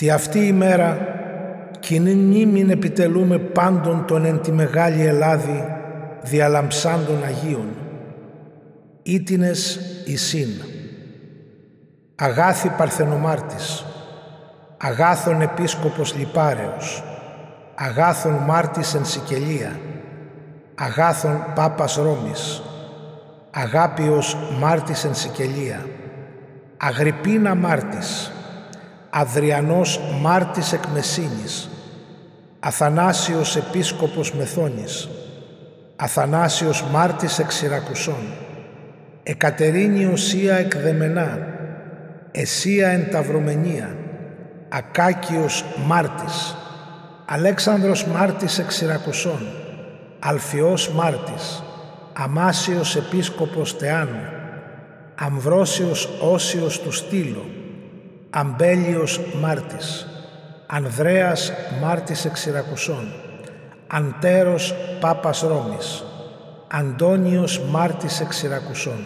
Τι αυτή η μέρα κοινή νήμην επιτελούμε πάντων τον εν τη Μεγάλη Ελλάδη διαλαμψάντων Αγίων. Ήτινες Ισίν. Αγάθη Παρθενομάρτης. Αγάθων Επίσκοπος Λιπάρεως. Αγάθων Μάρτης εν Σικελία. Αγάθων Πάπας Ρώμης. Αγάπιος Μάρτης εν Σικελία. Αγρυπίνα Μάρτης. Αδριανός Μάρτης εκ Μεσίνης, Αθανάσιος Επίσκοπος Μεθόνης, Αθανάσιος Μάρτης εκ Συρακουσών, Εκατερίνη Οσία εκ Δεμενά, Εσία εν Ταυρομενία, Ακάκιος Μάρτης, Αλέξανδρος Μάρτης εκ Συρακουσών, Αλφιός Μάρτης, Αμάσιος Επίσκοπος Τεάνου, Αμβρόσιος Όσιος του Στήλου, Αμπέλιος Μάρτης, Ανδρέας Μάρτης Εξηρακουσών, Αντέρος Πάπας Ρώμης, Αντώνιος Μάρτης Εξηρακουσών,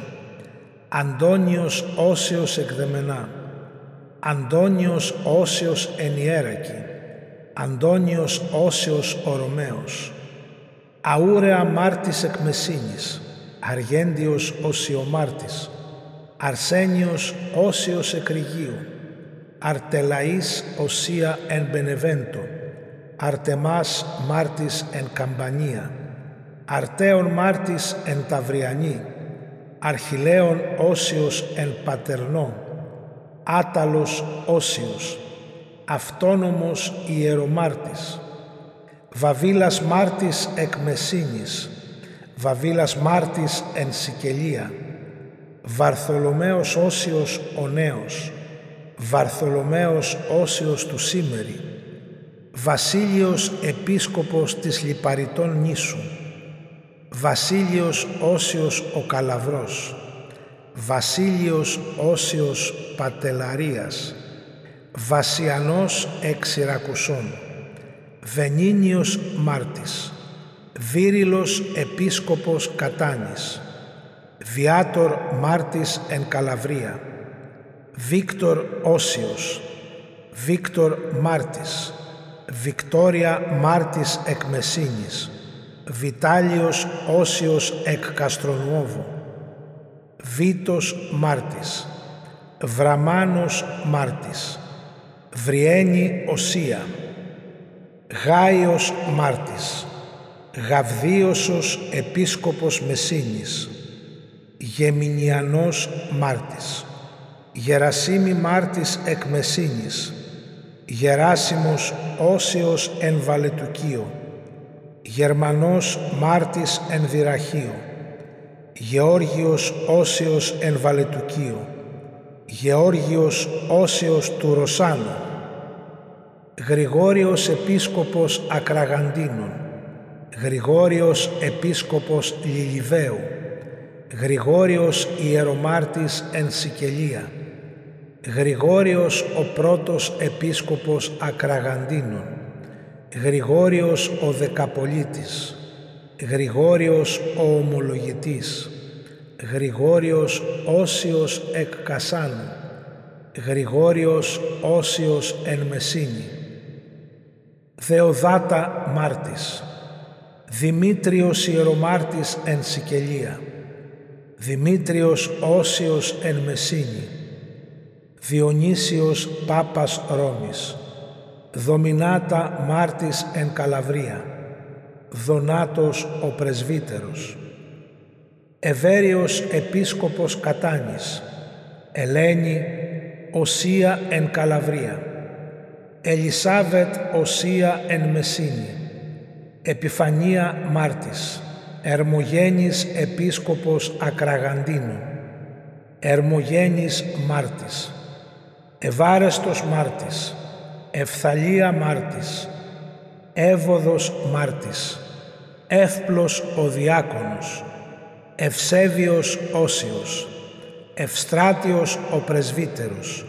Αντώνιος Όσιος Εκδεμενά, Αντώνιος Όσιος Ενιέρακη, Αντώνιος Όσιος Ορομαίος, Αούρεα Μάρτης Εκμεσίνης, Αργέντιος Οσιομάρτης, Αρσένιος Όσιος Εκρηγίου, Αρτελαής Οσία εν Μπενεβέντο, Αρτεμάς Μάρτης εν Καμπανία, Αρτέων Μάρτης εν Ταυριανή, Αρχιλέων Όσιος εν Πατερνό, Άταλος Όσιος, Αυτόνομος Ιερομάρτης, Βαβίλας Μάρτης εκ Μεσίνης, Βαβίλας Μάρτης εν Σικελία, Βαρθολομαίος Όσιος ο Νέος, Βαρθολομαίος Όσιος του Σήμερη, Βασίλειος Επίσκοπος της Λιπαριτών Νήσου, Βασίλειος Όσιος ο Καλαβρός, Βασίλειος Όσιος Πατελαρίας, Βασιανός Εξηρακουσών, Βενίνιος Μάρτης, Βύριλος Επίσκοπος Κατάνης, Βιάτορ Μάρτης εν Καλαβρία, Βίκτορ Όσιος, Βίκτορ Μάρτης, Βικτόρια Μάρτης εκ Μεσίνης, Βιτάλιος Όσιος εκ Καστρονουόβου, Βίτος Μάρτης, Βραμάνος Μάρτης, Βριένη Οσία, Γάιος Μάρτης, Γαβδίωσος Επίσκοπος Μεσίνης, Γεμινιανός Μάρτης. Γερασίμη Μάρτης εκ Μεσίνης, Γεράσιμος Όσιος εν Βαλετουκείο, Γερμανός Μάρτης εν Δυραχείο, Γεώργιος Όσιος εν Βαλετουκείο, Γεώργιος Όσιος του Ρωσάνου, Γρηγόριος Επίσκοπος Ακραγαντίνων, Γρηγόριος Επίσκοπος Λιλιβαίου, Γρηγόριος Ιερομάρτης εν Σικελία, Γρηγόριος ο πρώτος επίσκοπος Ακραγαντίνων, Γρηγόριος ο Δεκαπολίτης, Γρηγόριος ο Ομολογητής, Γρηγόριος Όσιος εκ Κασάνου, Γρηγόριος Όσιος εν Μεσίνη, Θεοδάτα Μάρτης, Δημήτριος Ιερομάρτης εν Σικελία, Δημήτριος Όσιος εν Μεσίνη, Διονύσιος Πάπας Ρώμης, Δομινάτα Μάρτης εν Καλαβρία, Δονάτος ο Πρεσβύτερος, Ευέριος Επίσκοπος Κατάνης, Ελένη Οσία εν Καλαβρία, Ελισάβετ Οσία εν Μεσίνη, Επιφανία Μάρτης, Ερμογένης Επίσκοπος Ακραγαντίνου, Ερμογένης Μάρτης, Ευάρεστος Μάρτης, Ευθαλία Μάρτης, Εύωδος Μάρτης, Εύπλος ο Διάκονος, Ευσέβιος Όσιος, Ευστράτιος ο Πρεσβύτερος,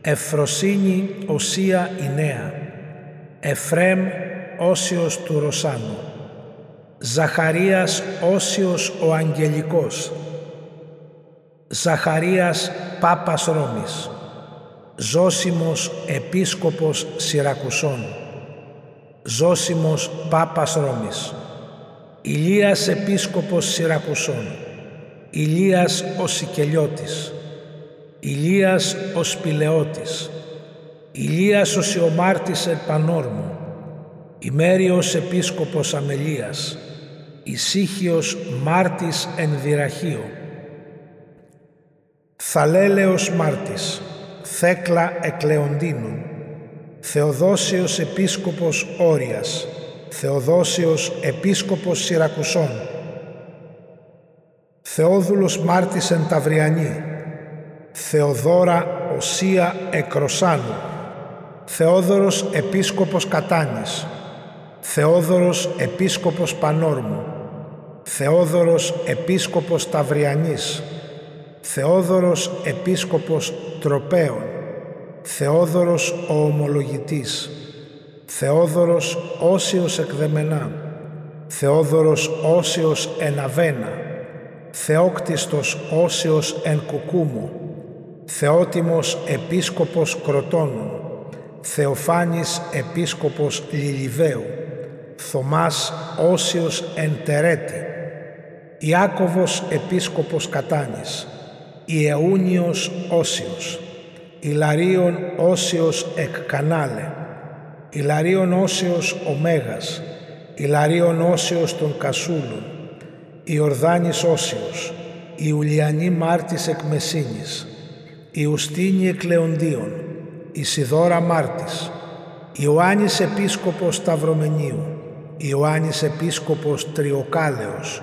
Ευφροσύνη Οσία η Νέα, Εφρέμ Όσιος του Ρωσάνου, Ζαχαρίας Όσιος ο Αγγελικός, Ζαχαρίας Πάπας Ρώμης, Ζώσιμος Επίσκοπος Συρακουσών, Ζώσιμος Πάπας Ρώμης, Ηλίας Επίσκοπος Συρακουσών, Ηλίας ο Σικελιώτης, Ηλίας ο Σπηλαιώτης, Ηλίας ο Σιωμάρτης Επανόρμου, Ημέριος Επίσκοπος Αμελίας, Ησύχιος Μάρτης Ενδυραχείο, Θαλέλεος Μάρτης, Θέκλα Εκλεοντίνων, Θεοδόσιος Επίσκοπος Όριας, Θεοδόσιος Επίσκοπος Συρακουσών, Θεόδουλος Μάρτης εν Ταυριανή, Θεοδόρα Οσία Εκροσάνου, Θεόδωρος Επίσκοπος Κατάνης, Θεόδωρος Επίσκοπος Πανόρμου, Θεόδωρος Επίσκοπος Ταυριανής, Θεόδωρος Επίσκοπος Τροπέων, Θεόδωρος ο Ομολογητής, Θεόδωρος Όσιος Εκδεμενά, Θεόδωρος Όσιος Εναβένα, Θεόκτιστος Όσιος Εν Κουκούμου, Θεότιμος Επίσκοπος Κροτώνου, Θεοφάνης Επίσκοπος Λιλιβαίου, Θωμάς Όσιος Εν Τερέτη, Ιάκωβος Επίσκοπος Κατάνης, Ιεούνιος Όσιος, Ιλαρίων Όσιος εκ Κανάλε, Ιλαρίων Όσιος ο Μέγας, Ιλαρίων Όσιος των Κασούλων, Ιορδάνης Όσιος, Ιουλιανή Μάρτης εκ Μεσίνης, Ιουστίνη εκ Λεοντίων, Ισιδώρα Μάρτης, Ιωάννης Επίσκοπος Σταυρομενίου, Ιωάννης Επίσκοπος Τριοκάλεος,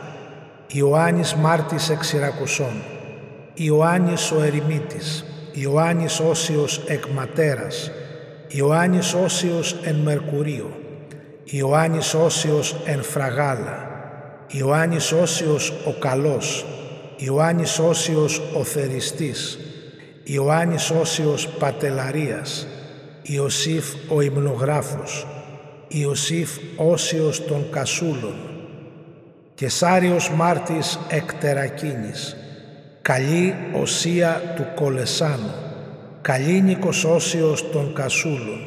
Ιωάννης Μάρτης εκ Συρακουσών, Ιωάννης ο Ερημίτης, Ιωάννης Όσιος εκ Ματέρας, Ιωάννης Όσιος εν Μερκουρίο, Ιωάννης Όσιος εν Φραγάλα, Ιωάννης Όσιος ο Καλός, Ιωάννης Όσιος ο Θεριστής, Ιωάννης Όσιος Πατελαρίας, Ιωσήφ ο Υμνογράφος, Ιωσήφ Όσιος των Κασούλων, Κεσάριος Μάρτης εκ Τερακίνης, Καλή Οσία του Κολεσάνου, Καλήνικος Όσιος των Κασούλων,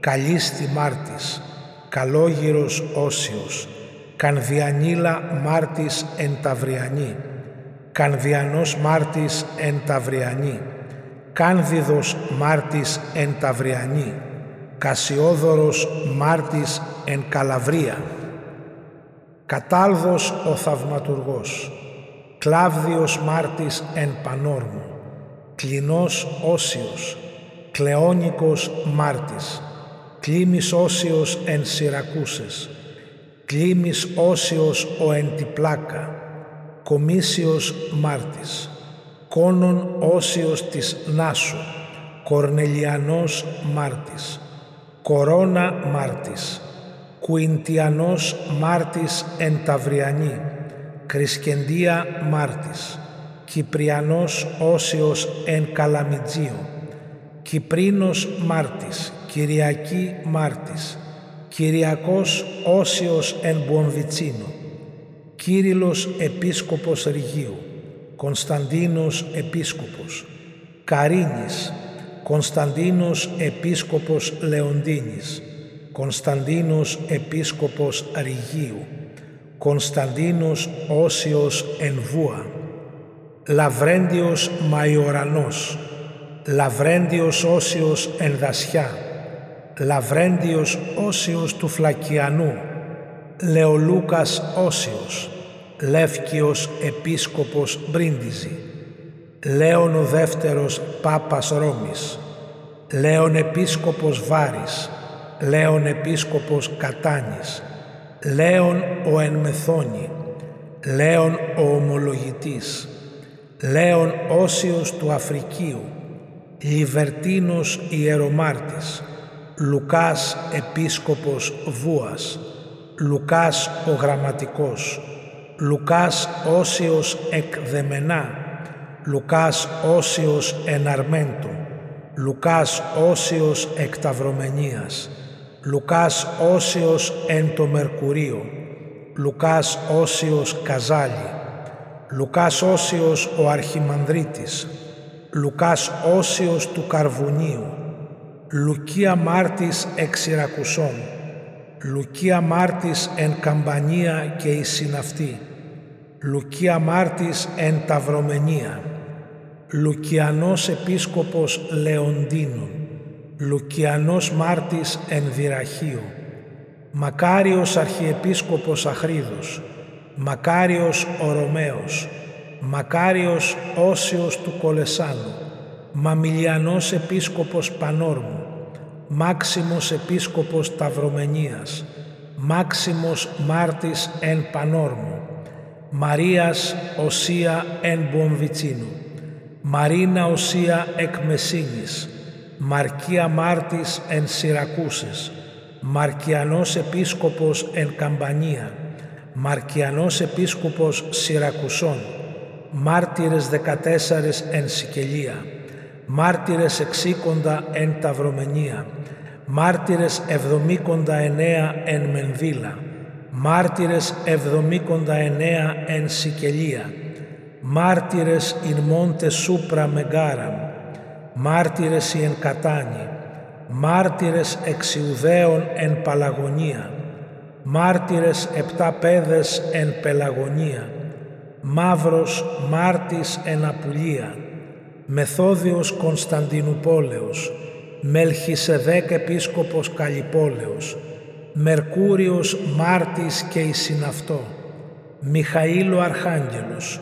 Καλίστη Μάρτης, Καλόγυρος Όσιος, Κανδιανίλα Μάρτης εν Ταυριανή, Κανδιανός Μάρτης εν Ταυριανή, Κάνδιδος Μάρτης εν Ταυριανή, Κασιόδωρος Μάρτης εν Καλαβρία, Κατάλδος ο Θαυματουργός, Κλάβδιος Μάρτης εν Πανόρμου, Κλινός Όσιος, Κλεόνικος Μάρτης, Κλίμης Όσιος εν Συρακούσες, Κλίμης Όσιος ο εν Τιπλάκα, Κομίσιος Μάρτης, Κόνον Όσιος της Νάσου, Κορνελιανός Μάρτης, Κορώνα Μάρτης, Κουιντιανός Μάρτης εν Ταυριανή, Κρισκεντία Μάρτης, Κυπριανός Όσιος εν Καλαμιτζίο, Κυπρίνος Μάρτης, Κυριακή Μάρτης, Κυριακός Όσιος εν Μπουομβιτσίνο, Κύριλος Επίσκοπος Ρηγίου, Κωνσταντίνος Επίσκοπος, Καρίνης, Κωνσταντίνος Επίσκοπος Λεοντίνης, Κωνσταντίνος Επίσκοπος Ρηγίου, Κωνσταντίνος Όσιος Ενβούα, Λαβρέντιος Μαϊορανός, Λαβρέντιος Όσιος Ενδασιά, Λαβρέντιος Όσιος του Φλακιανού, Λεολούκας Όσιος, Λεύκιος Επίσκοπος Μπρίντιζη, Λέων ο δεύτερος Πάπας Ρώμης, Λέων Επίσκοπος Βάρης, Λέων Επίσκοπος Κατάνης, Λέων ο Ενμεθόνη, Λέων ο Ομολογητής, Λέων Όσιος του Αφρικίου, Λιβερτίνος Ιερομάρτης, Λουκάς Επίσκοπος Βούας, Λουκάς ο Γραμματικός, Λουκάς Όσιος εκ Δεμενά, Λουκάς Όσιος εν Αρμέντου, Λουκάς Όσιος εκ Ταυρομενίας, Λουκάς Όσιος εν το Μερκουρίο, Λουκάς Όσιος Καζάλι, Λουκάς Όσιος ο Αρχιμανδρίτης, Λουκάς Όσιος του Καρβουνίου, Λουκία Μάρτης εξ Ιρακουσών, Λουκία Μάρτης εν Καμπανία και η Συναυτή, Λουκία Μάρτης εν Ταυρομενία, Λουκιανός Επίσκοπος Λεοντίνων, Λουκιανός Μάρτης εν Δυραχείο, Μακάριος Αρχιεπίσκοπος Αχρίδος, Μακάριος Ορομαίος, Μακάριος Όσιος του Κολεσάνου, Μαμιλιανός Επίσκοπος Πανόρμου, Μάξιμος Επίσκοπος Ταυρομενίας, Μάξιμος Μάρτης εν Πανόρμου, Μαρίας Οσία εν Μπομβιτσίνου, Μαρίνα Οσία εκ Μεσίνης, Μαρκία Μάρτης εν Σιρακούσες, Μαρκιανός Επίσκοπος εν Καμπανία, Μαρκιανός Επίσκοπος Σιρακουσών, μάρτυρες 14 εν Σικελία, μάρτυρες εξήκοντα εν Ταυρομενία, μάρτυρες εβδομήκοντα εννέα εν Μενδύλα, μάρτυρες εβδομήκοντα εννέα εν Σικελία, μάρτυρες ειν μόντε σούπρα μεγάραμ, μάρτυρες εν Κατάνη, μάρτυρες εξιουδαίων εν Παλαγωνία, μάρτυρες επτά πέδες εν Πελαγωνία, Μαύρος Μάρτης εν Απουλία, Μεθόδιος Κωνσταντινουπόλεως, Μελχισεδέκ Επίσκοπος Καλυπόλεως, Μερκούριος Μάρτης και η Συναυτό, Μιχαήλο Αρχάγγελος,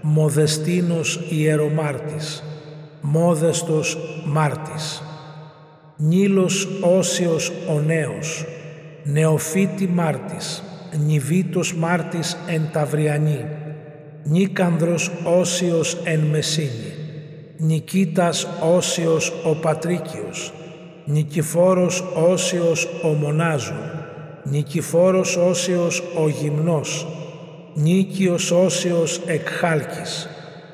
Μοδεστίνος Ιερομάρτης, Μόδεστος Μάρτης, Νίλος Όσιος ο Νέος, Νεοφύτη Μάρτης, Νιβίτος Μάρτης εν Ταυριανή, Νίκανδρος Όσιος εν Μεσίνη, Νικήτας Όσιος ο Πατρίκιος, Νικηφόρος Όσιος ο Μονάζων, Νικηφόρος Όσιος ο Γυμνός, Νίκιος Όσιος εκ Χάλκης,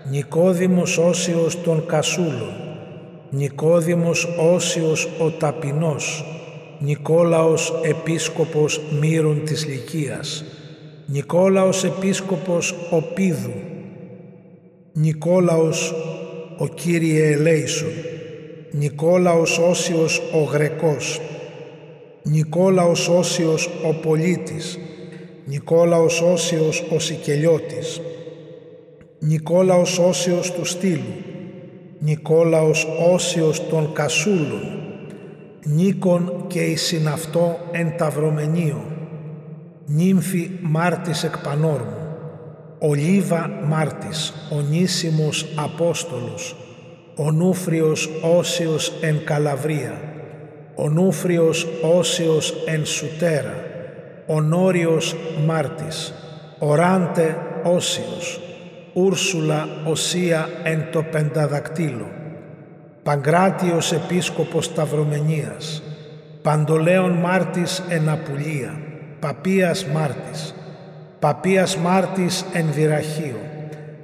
Νικόδημος Όσιος των Κασούλων, Νικόδημος Όσιος ο Ταπεινός, Νικόλαος Επίσκοπος Μύρων της Λυκίας, Νικόλαος Επίσκοπος ο Πίδου, Νικόλαος ο Κύριε Ελέησον, Νικόλαος Όσιος ο Γρεκός, Νικόλαος Όσιος ο Πολίτης, Νικόλαος Όσιος ο Σικελιώτης, Νικόλαος Όσιος του Στήλου, Νικόλαος Όσιος των Κασούλων, Νίκον και η συναυτό εν Ταυρομενείο, Νύμφη Μάρτης εκ Πανόρμου, Ολίβα Μάρτης, Ονίσιμος Απόστολος, Ονούφριος Όσιος εν Καλαβρία, Ονούφριος Όσιος εν Σουτέρα, Ονόριος Μάρτης, Οράντε Όσιος, Ούρσουλα Οσία εν το Πενταδακτύλο, Παγκράτιος Επίσκοπος Σταυρομενίας, Παντολέων Μάρτης εν Απουλία, Παπίας Μάρτης, Παπίας Μάρτης εν Δυραχείο,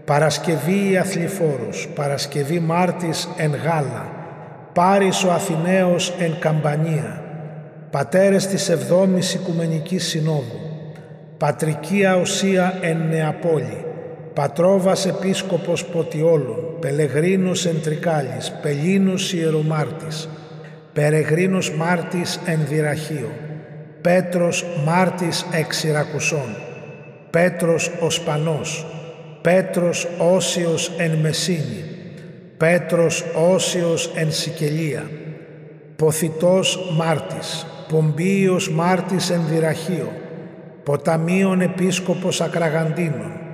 Παρασκευή Αθληφόρος, Παρασκευή Μάρτης εν Γάλα, Πάρης ο Αθηναίος εν Καμπανία, Πατέρες της Εβδόμης Οικουμενικής Συνόδου, Πατρικία Οσία εν Νεαπόλη, Πατρόβας Επίσκοπος Ποτιόλων, Πελεγρίνος εν Τρικάλης, Πελίνος Ιερομάρτης, Περεγρίνος Μάρτης εν Δυραχείο, Πέτρος Μάρτης εξ Ιρακουσών, Πέτρος ο Σπανός, Πέτρος Όσιος εν Μεσίνη, Πέτρος Όσιος εν Σικελία, Ποθητός Μάρτης, Πομπίος Μάρτης εν Δυραχείο, Ποταμίων Επίσκοπος Ακραγαντίνων,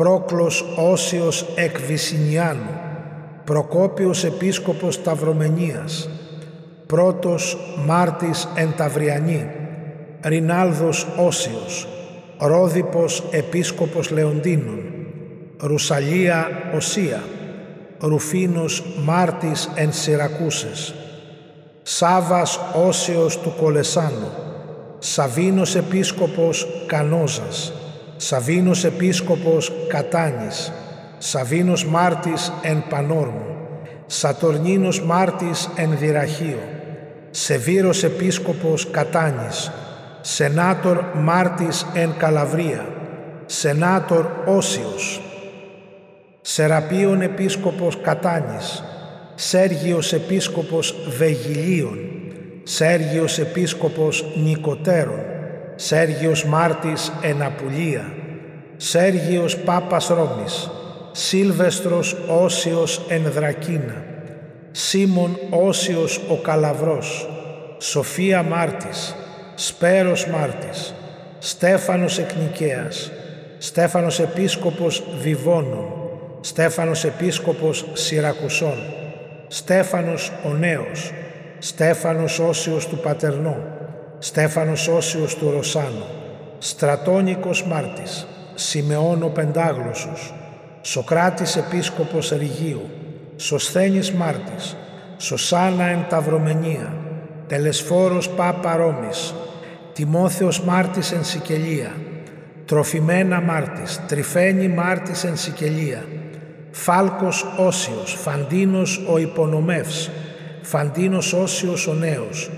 Πρόκλος Όσιος εκ Βυσινιάνου, Προκόπιος Επίσκοπος Ταυρομενίας, Πρώτος Μάρτης εν Ταυριανή, Ρινάλδος Όσιος, Ρόδιπος Επίσκοπος Λεοντίνων, Ρουσαλία Οσία, Ρουφίνος Μάρτης εν Σιρακούσες, Σάβας Όσιος του Κολεσάνου, Σαβίνος Επίσκοπος Κανόζας, Σαβίνος Επίσκοπος Κατάνης, Σαβίνος Μάρτης εν Πανόρμου, Σατορνίνος Μάρτης εν Δυραχείο, Σεβίρος Επίσκοπος Κατάνης, Σενάτορ Μάρτης εν Καλαβρία, Σενάτορ Όσιος, Σεραπείων Επίσκοπος Κατάνης, Σέργιος Επίσκοπος Βεγιλίων, Σέργιος Επίσκοπος Νικοτέρων, Σέργιος Μάρτης Εναπουλία, Σέργιος Πάπας Ρώμης, Σίλβεστρος Όσιος Ενδρακίνα, Σίμων Όσιος ο Καλαβρός, Σοφία Μάρτης, Σπέρος Μάρτης, Στέφανος Εκνικέας, Στέφανος Επίσκοπος Βιβώνων, Στέφανος Επίσκοπος Σιρακουσών, Στέφανος ο Νέος, Στέφανος Όσιος του Πατερνό, Στέφανος Όσιος του Ρωσάνου, Στρατόνικος Μάρτης, Σιμεών ο Πεντάγλωσσος, Σοκράτης Επίσκοπος Ρηγίου, Σοσθένης Μάρτης, Σωσάνα εν Ταυρομενία, Τελεσφόρος Πάπα Ρώμης, Τιμόθεος Μάρτης εν Σικελία, Τροφιμένα Μάρτης, Τριφένη Μάρτης εν Σικελία, Φάλκος Όσιος, Φαντίνος ο Υπονομεύς, Φαντίνος Όσιος ο Νέος,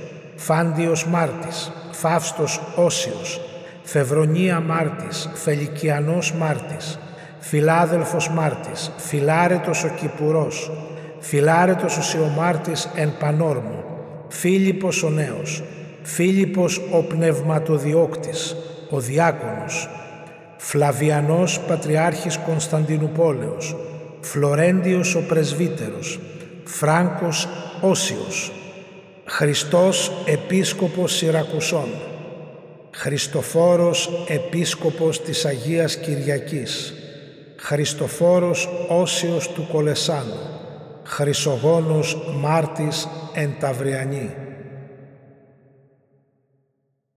Φάντιος Μάρτης, Φαύστος Όσιος, Φευρονία Μάρτης, Φελικιανός Μάρτης, Φιλάδελφος Μάρτης, Φιλάρετος ο Κυπουρός, Φιλάρετος ο Σιωμάρτης εν Πανόρμο, Φίλιππος ο Νέος, Φίλιππος ο Πνευματοδιώκτης, ο Διάκονος, Φλαβιανός Πατριάρχης Κωνσταντινουπόλεως, Φλωρέντιος ο Πρεσβύτερος, Φράγκος Όσιος, Χριστός Επίσκοπος Σιρακουσών, Χριστοφόρος Επίσκοπος της Αγίας Κυριακής, Χριστοφόρος Όσιος του Κολεσάνου, Χρυσογόνος Μάρτης εν Ταυριανή.